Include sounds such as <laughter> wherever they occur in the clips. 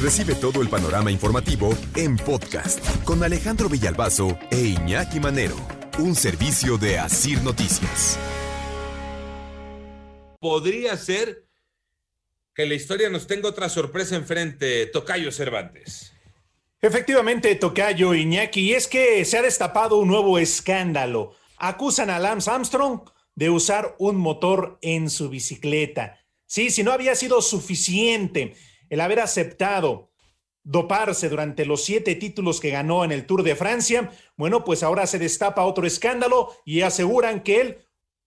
Recibe todo el panorama informativo en podcast con Alejandro Villalbazo e Iñaki Manero, un servicio de Asir Noticias. Podría ser que la historia nos tenga otra sorpresa enfrente, Tocayo Cervantes. Efectivamente, Tocayo Iñaki, y es que se ha destapado un nuevo escándalo. Acusan a Lance Armstrong de usar un motor en su bicicleta. Sí, si no había sido suficiente el haber aceptado doparse durante los siete títulos que ganó en el Tour de Francia, bueno, pues ahora se destapa otro escándalo y aseguran que él,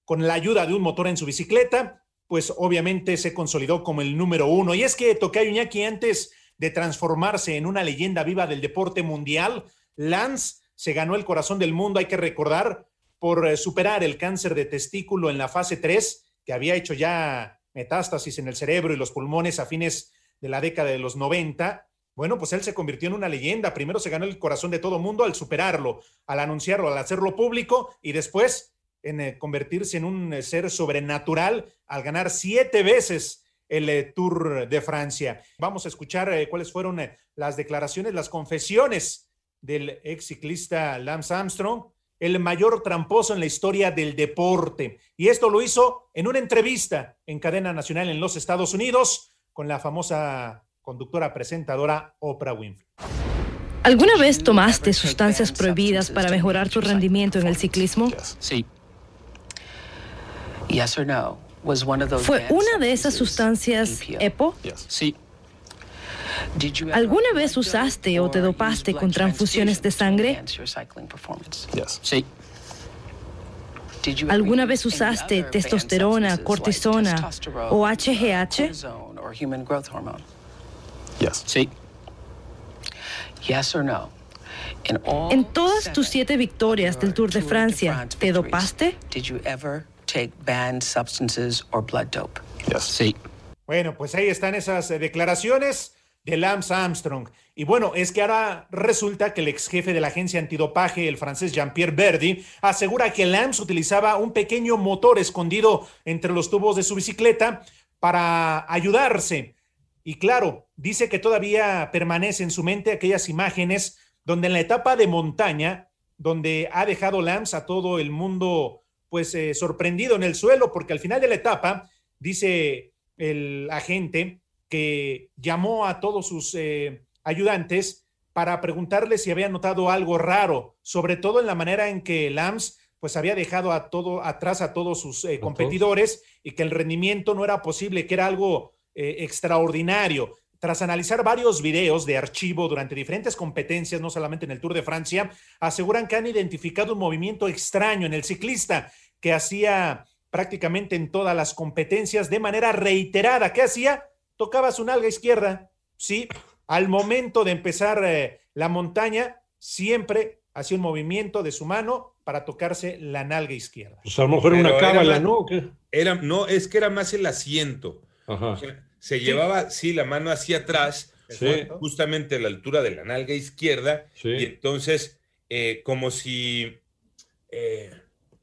con la ayuda de un motor en su bicicleta, pues obviamente se consolidó como el número uno. Y es que Tocayo Iñaki antes de transformarse en una leyenda viva del deporte mundial, Lance se ganó el corazón del mundo, hay que recordar, por eh, superar el cáncer de testículo en la fase 3, que había hecho ya metástasis en el cerebro y los pulmones a fines de la década de los 90, bueno, pues él se convirtió en una leyenda. Primero se ganó el corazón de todo mundo al superarlo, al anunciarlo, al hacerlo público y después en eh, convertirse en un eh, ser sobrenatural al ganar siete veces el eh, Tour de Francia. Vamos a escuchar cuáles fueron las declaraciones, las confesiones del ex ciclista Lance Armstrong, el mayor tramposo en la historia del deporte. Y esto lo hizo en una entrevista en cadena nacional en los Estados Unidos con la famosa conductora presentadora Oprah Winfrey. ¿Alguna vez tomaste sustancias prohibidas para mejorar tu rendimiento en el ciclismo? Sí. ¿Fue una de esas sustancias EPO? Sí. ¿Alguna vez usaste o te dopaste con transfusiones de sangre? Sí. ¿Alguna vez usaste testosterona, cortisona o HGH? Sí. En todas tus siete victorias del Tour de Francia, ¿te dopaste? Sí. Bueno, pues ahí están esas eh, declaraciones de Lance Armstrong. Y bueno, es que ahora resulta que el ex jefe de la agencia antidopaje, el francés Jean-Pierre Verdi, asegura que Lance utilizaba un pequeño motor escondido entre los tubos de su bicicleta para ayudarse. Y claro, dice que todavía permanece en su mente aquellas imágenes donde en la etapa de montaña, donde ha dejado Lance a todo el mundo pues eh, sorprendido en el suelo, porque al final de la etapa, dice el agente, que llamó a todos sus eh, ayudantes para preguntarle si había notado algo raro, sobre todo en la manera en que Lams pues había dejado a todo atrás a todos sus eh, competidores y que el rendimiento no era posible, que era algo eh, extraordinario. Tras analizar varios videos de archivo durante diferentes competencias, no solamente en el Tour de Francia, aseguran que han identificado un movimiento extraño en el ciclista que hacía prácticamente en todas las competencias de manera reiterada. ¿Qué hacía? tocaba su nalga izquierda, ¿sí? Al momento de empezar eh, la montaña, siempre hacía un movimiento de su mano para tocarse la nalga izquierda. Pues a lo mejor una cábala, ¿no? Era, no, es que era más el asiento. se llevaba, sí, la mano hacia atrás, justamente a la altura de la nalga izquierda, y entonces, eh, como si... Eh,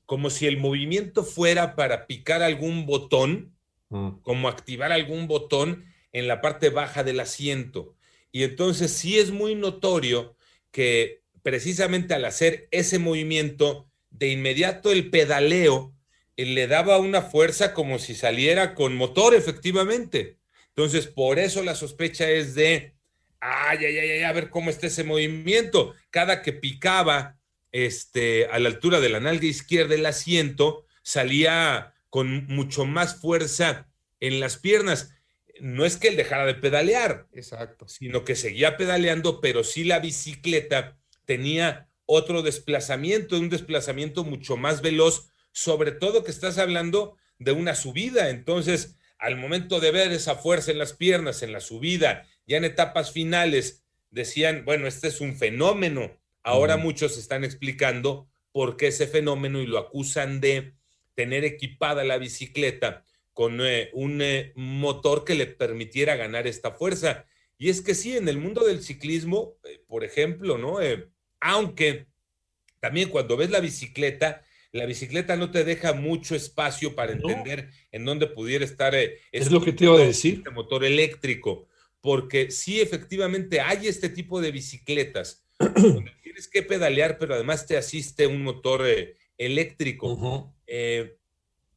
como si el movimiento fuera para picar algún botón, Mm. como activar algún botón en la parte baja del asiento. Y entonces sí es muy notorio que precisamente al hacer ese movimiento, de inmediato el pedaleo eh, le daba una fuerza como si saliera con motor, efectivamente. Entonces, por eso la sospecha es de, ay, ay, ay, ay, a ver cómo está ese movimiento. Cada que picaba este, a la altura de la nalga izquierda el asiento, salía con mucho más fuerza en las piernas. No es que él dejara de pedalear, exacto, sino que seguía pedaleando, pero sí la bicicleta tenía otro desplazamiento, un desplazamiento mucho más veloz, sobre todo que estás hablando de una subida. Entonces, al momento de ver esa fuerza en las piernas, en la subida, ya en etapas finales, decían, bueno, este es un fenómeno. Ahora muchos están explicando por qué ese fenómeno y lo acusan de tener equipada la bicicleta con eh, un eh, motor que le permitiera ganar esta fuerza. Y es que sí, en el mundo del ciclismo, eh, por ejemplo, ¿no? Aunque también cuando ves la bicicleta, la bicicleta no te deja mucho espacio para entender en dónde pudiera estar es lo que te iba a decir. Este motor eléctrico, porque sí efectivamente hay este tipo de bicicletas <clears throat> donde tienes que pedalear, pero además te asiste un motor eh, eléctrico, eh,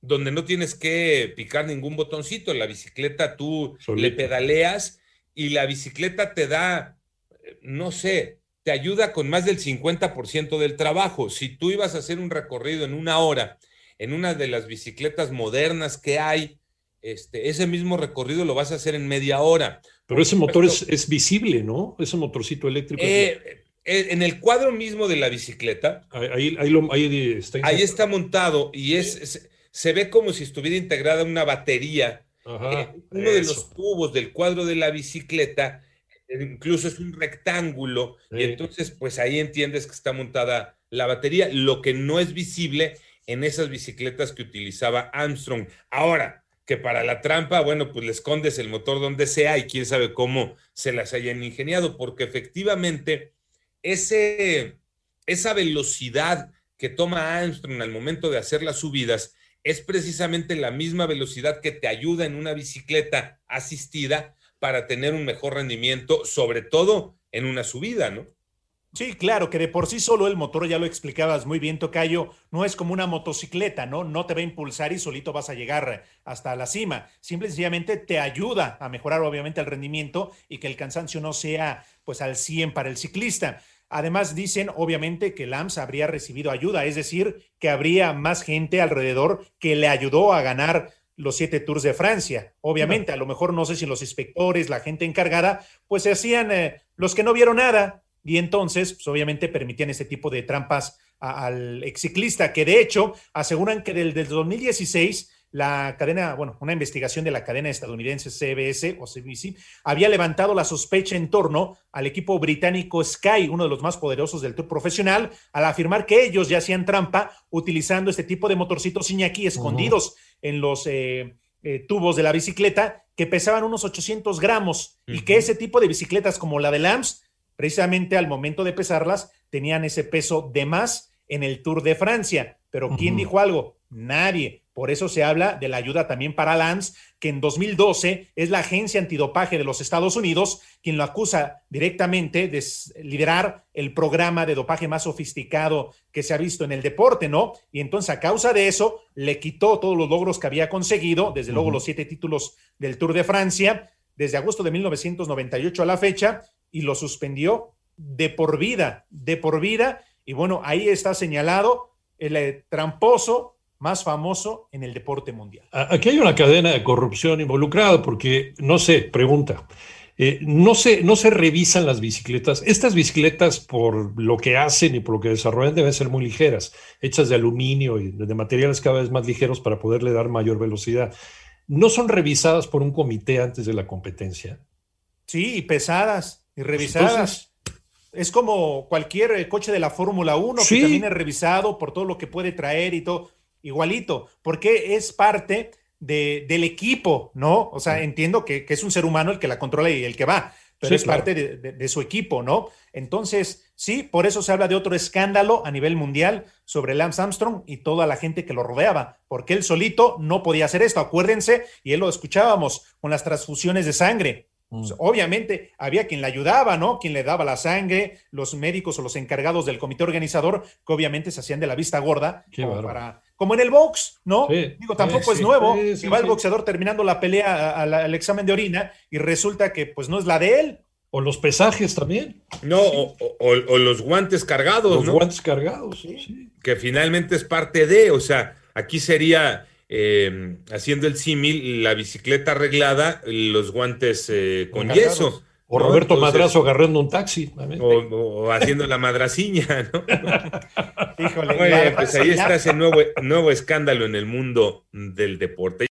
donde no tienes que picar ningún botoncito. La bicicleta tú le pedaleas y la bicicleta te da, eh, no sé, te ayuda con más del 50% del trabajo. Si tú ibas a hacer un recorrido en una hora en una de las bicicletas modernas que hay, este, ese mismo recorrido lo vas a hacer en media hora. Pero ese motor es, visible, ¿no? Ese motorcito eléctrico. Eh, eh, en el cuadro mismo de la bicicleta. Ahí, ahí, está, ahí está montado y es, se ve como si estuviera integrada una batería. Ajá, eh, uno de los tubos del cuadro de la bicicleta incluso es un rectángulo y entonces pues ahí entiendes que está montada la batería. Lo que no es visible en esas bicicletas que utilizaba Armstrong. Ahora, que para la trampa, bueno, pues le escondes el motor donde sea y quién sabe cómo se las hayan ingeniado, porque efectivamente ese, esa velocidad que toma Armstrong al momento de hacer las subidas es precisamente la misma velocidad que te ayuda en una bicicleta asistida para tener un mejor rendimiento, sobre todo en una subida, ¿no? Sí, claro, que de por sí solo el motor, ya lo explicabas muy bien, Tocayo, no es como una motocicleta, ¿no? No te va a impulsar y solito vas a llegar hasta la cima. Simple y sencillamente te ayuda a mejorar, obviamente, el rendimiento y que el cansancio no sea, pues, al 100 para el ciclista. Además, dicen, obviamente, que Lams habría recibido ayuda, es decir, que habría más gente alrededor que le ayudó a ganar los siete Tours de Francia. Obviamente, a lo mejor no sé si los inspectores, la gente encargada, pues se hacían eh, los que no vieron nada, y entonces, pues, obviamente permitían ese tipo de trampas al exciclista, que de hecho aseguran que desde el 2016 la cadena, bueno, una investigación de la cadena estadounidense CBS o CBC había levantado la sospecha en torno al equipo británico Sky, uno de los más poderosos del tour profesional, al afirmar que ellos ya hacían trampa utilizando este tipo de motorcitos Iñaki escondidos en los eh, eh, tubos de la bicicleta que pesaban unos 800 gramos y que ese tipo de bicicletas como la de Lams precisamente al momento de pesarlas tenían ese peso de más en el Tour de Francia. Pero ¿quién dijo algo? Nadie. Por eso se habla de la ayuda también para Lance, que en 2012 es la agencia antidopaje de los Estados Unidos quien lo acusa directamente de liderar el programa de dopaje más sofisticado que se ha visto en el deporte, ¿no? Y entonces a causa de eso le quitó todos los logros que había conseguido, desde luego los siete títulos del Tour de Francia, desde agosto de 1998 a la fecha, y lo suspendió de por vida, de por vida. Y bueno, ahí está señalado el eh, tramposo más famoso en el deporte mundial. Aquí hay una cadena de corrupción involucrada porque, no sé, pregunta, eh, no, se, no se revisan las bicicletas. Estas bicicletas, por lo que hacen y por lo que desarrollan, deben ser muy ligeras, hechas de aluminio y de materiales cada vez más ligeros para poderle dar mayor velocidad. ¿No son revisadas por un comité antes de la competencia? Sí, pesadas y revisadas. es como cualquier eh, coche de la Fórmula 1 que también es revisado por todo lo que puede traer y todo, igualito, porque es parte de, del equipo, ¿no? O sea, entiendo que, es un ser humano el que la controla y el que va, pero es parte de, su equipo, ¿no? Entonces, sí, por eso se habla de otro escándalo a nivel mundial sobre Lance Armstrong y toda la gente que lo rodeaba, porque él solito no podía hacer esto, acuérdense, y él lo escuchábamos con las transfusiones de sangre. Pues, mm. obviamente había quien le ayudaba, ¿no? Quien le daba la sangre, los médicos o los encargados del comité organizador, que obviamente se hacían de la vista gorda, como, para, como en el box, ¿no? Digo, tampoco es nuevo. va el boxeador terminando la pelea al, examen de orina y resulta que pues no es la de él. O los pesajes también. No, o, los guantes cargados, los guantes cargados, sí. Que finalmente es parte de, o sea, aquí sería eh, haciendo el símil, la bicicleta arreglada, los guantes eh, con yeso. O Roberto Madrazo agarrando un taxi. O, haciendo la madraciña, ¿no? <laughs> Híjole, pues ahí está ese nuevo, nuevo escándalo en el mundo del deporte.